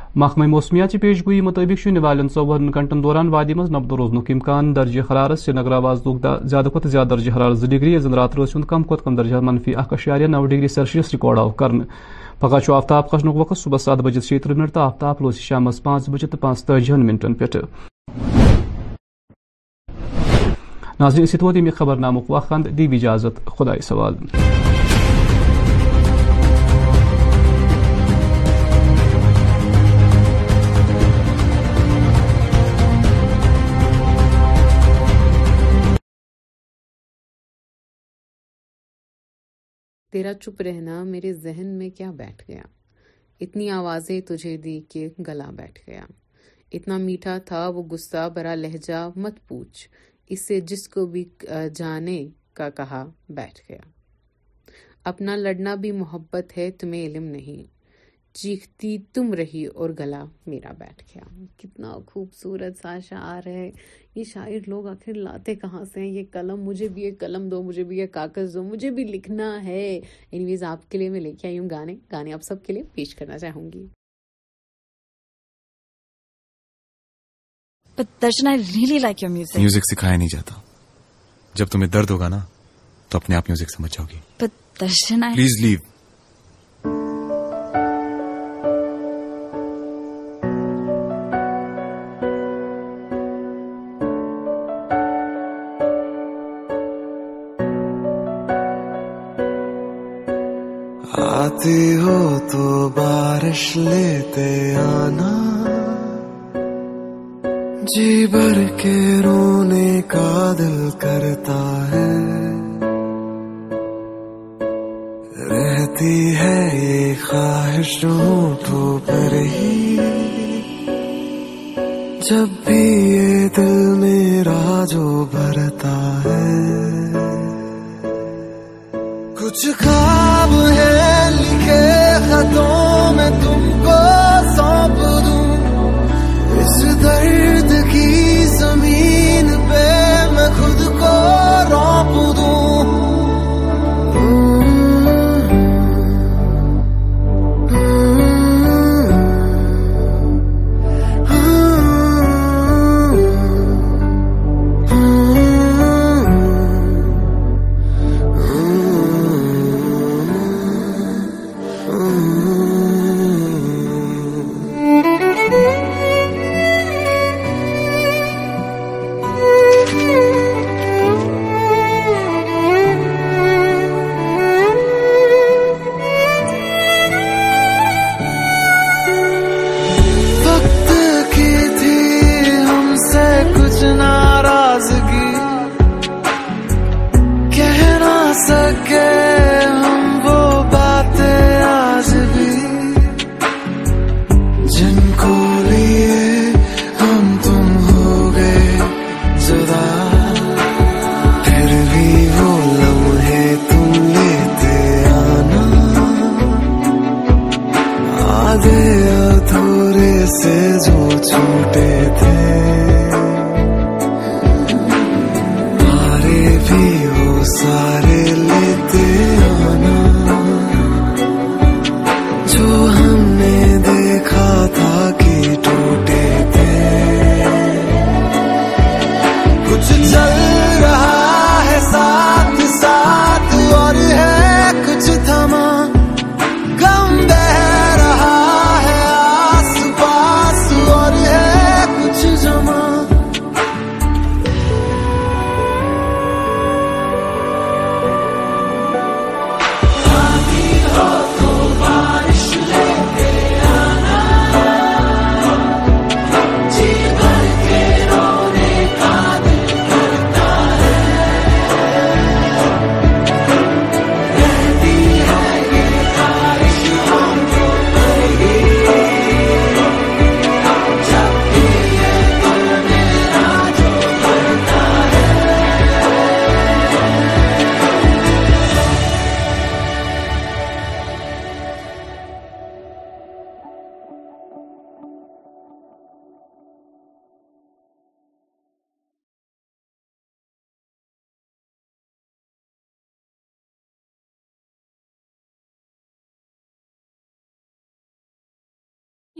محکمہ موسمیاتی پیش گوئی مطابق نوال ژوہن گنٹن دوران وادی نبد روزن امکان درجہ حرارت سری نگر آواز لوگ زیادہ کھت زیادہ درجہ حرارت زی ڈگری زن رات ہند کم کم درجہ منفی اخ اشاریہ نو ڈگری سیلسیس ریکارڈ آو کر پگہ آفتاب کھسن وقت صبح سات بجے شیتہ منٹ تو آفتاب روز شام پانچ بجے تو پانچ تجہن منٹن پہ ناظرین اسی طور خبر نامک وقت دی اجازت سوال تیرا چپ رہنا میرے ذہن میں کیا بیٹھ گیا اتنی آوازیں تجھے دی کہ گلا بیٹھ گیا اتنا میٹھا تھا وہ غصہ برا لہجہ مت پوچھ اس سے جس کو بھی جانے کا کہا بیٹھ گیا اپنا لڑنا بھی محبت ہے تمہیں علم نہیں چیختی تم رہی اور گلا میرا بیٹھ گیا کتنا خوبصورت سا شعر ہے یہ شاعر لوگ آخر لاتے کہاں سے ہیں یہ قلم مجھے بھی یہ قلم دو مجھے بھی یہ کاغذ دو مجھے بھی لکھنا ہے انیویز آپ کے لیے میں لے کے آئی ہوں گانے گانے آپ سب کے لیے پیش کرنا چاہوں گی میوزک سکھایا نہیں جاتا جب تمہیں درد ہوگا نا تو اپنے آپ میوزک سمجھ جاؤ گی پلیز لیو بارش لیتے آنا جی بھر کے رونے کا دل کرتا ہے رہتی ہے یہ خواہش ہوں پر ہی جب بھی یہ دل میرا جو بھرتا ہے کچھ کھا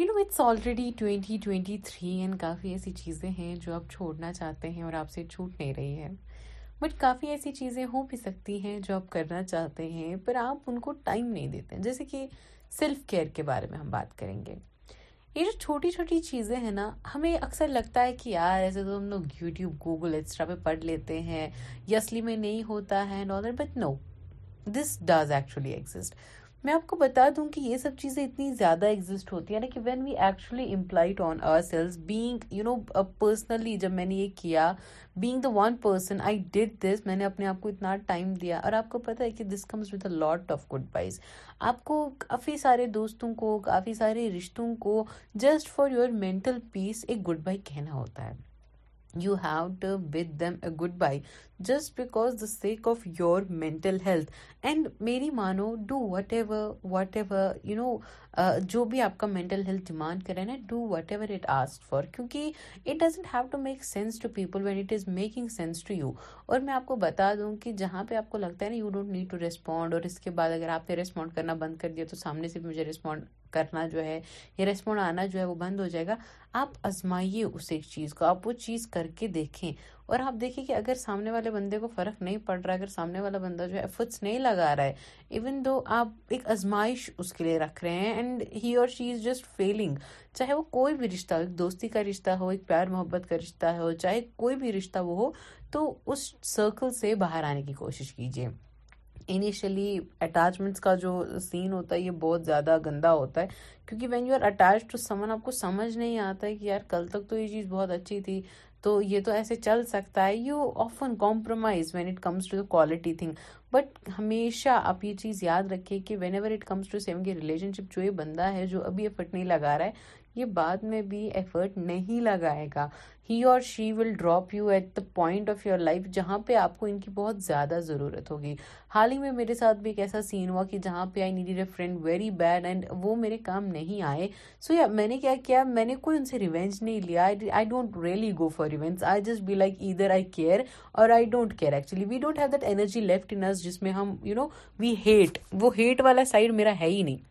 you know it's already twenty twenty three and کافی ایسی چیزیں ہیں جو آپ چھوڑنا چاہتے ہیں اور آپ سے چھوٹ نہیں رہی ہے بٹ کافی ایسی چیزیں ہو بھی سکتی ہیں جو آپ کرنا چاہتے ہیں پر آپ ان کو ٹائم نہیں دیتے ہیں جیسے کہ سیلف کیئر کے بارے میں ہم بات کریں گے یہ جو چھوٹی چھوٹی چیزیں ہیں نا ہمیں اکثر لگتا ہے کہ یار ایسے تو ہم لوگ یوٹیوب گوگل ایکسٹرا پہ پڑھ لیتے ہیں اصلی میں نہیں ہوتا ہے no that but know this does actually exist میں آپ کو بتا دوں کہ یہ سب چیزیں اتنی زیادہ ایگزسٹ ہوتی ہیں نا کہ when we actually employed on our sales being you know personally جب میں نے یہ کیا being the one person I did this میں نے اپنے آپ کو اتنا ٹائم دیا اور آپ کو پتا ہے کہ this comes with a lot of good vibes آپ کو کافی سارے دوستوں کو کافی سارے رشتوں کو just for your mental peace ایک گڈ بائی کہنا ہوتا ہے you have to with them a goodbye just because the sake of your میں ہیلتھ اینڈ میری مانو do whatever whatever you know جو بھی آپ کا مینٹل ہیلتھ ڈیمانڈ کرے نا do whatever it ask for کیونکہ it doesn't have to make sense to people when it is making sense to you اور میں آپ کو بتا دوں کہ جہاں پہ آپ کو لگتا ہے نا you don't need to respond اور اس کے بعد اگر آپ نے ریسپونڈ کرنا بند کر دیا تو سامنے سے بھی مجھے ریسپونڈ کرنا جو ہے ریسپونڈ آنا جو ہے وہ بند ہو جائے گا آپ ازمائیے اس ایک چیز کو آپ وہ چیز کر کے دیکھیں اور آپ دیکھیں کہ اگر سامنے والے بندے کو فرق نہیں پڑ رہا ہے اگر سامنے والا بندہ جو ہے ایفرٹس نہیں لگا رہا ہے ایون دو آپ ایک ازمائش اس کے لیے رکھ رہے ہیں and she is just feeling چاہے وہ کوئی بھی رشتہ ہو ایک دوستی کا رشتہ ہو ایک پیار محبت کا رشتہ ہو چاہے کوئی بھی رشتہ وہ ہو تو اس سرکل سے باہر آنے کی کوشش کیجیے انیشلی اٹیچمنٹس کا جو سین ہوتا ہے یہ بہت زیادہ گندا ہوتا ہے کیونکہ when you are attach to someone آپ کو سمجھ نہیں آتا ہے کہ یار کل تک تو یہ چیز بہت اچھی تھی تو یہ تو ایسے چل سکتا ہے you often compromise when it comes to the quality thing but ہمیشہ آپ یہ چیز یاد رکھیں کہ whenever it comes to same کی ریلیشن شپ جو یہ بندہ ہے جو ابھی افٹ نہیں لگا رہا ہے یہ بعد میں بھی ایفرٹ نہیں لگائے گا ہی اور she will drop you at the point of your life جہاں پہ آپ کو ان کی بہت زیادہ ضرورت ہوگی حال ہی میں میرے ساتھ بھی ایک ایسا سین ہوا کہ جہاں پہ I needed a friend very bad and وہ میرے کام نہیں آئے سو یا میں نے کیا کیا میں نے کوئی ان سے ریونج نہیں لیا I don't really go for revenge I just be like ادھر آئی کیئر اور I don't care actually we don't have that energy left in us جس میں ہم یو نو وی ہیٹ وہ ہیٹ والا سائڈ میرا ہے ہی نہیں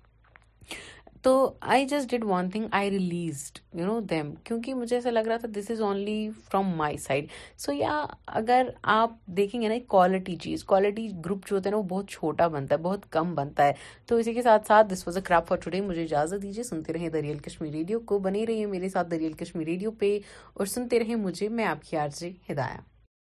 تو I just did one thing I released you know them کیونکہ مجھے ایسا لگ رہا تھا this is only from my side so یا اگر آپ دیکھیں گے نا کوالٹی چیز کوالٹی گروپ جو ہوتا ہے نا وہ بہت چھوٹا بنتا ہے بہت کم بنتا ہے تو اسی کے ساتھ ساتھ this was a crop for today مجھے اجازت دیجیے سنتے رہیں دریال کشمیر ریڈیو کو بنے رہی میرے ساتھ دریال کشمیر ریڈیو پہ اور سنتے رہیں مجھے میں آپ کی آرزی ہدایات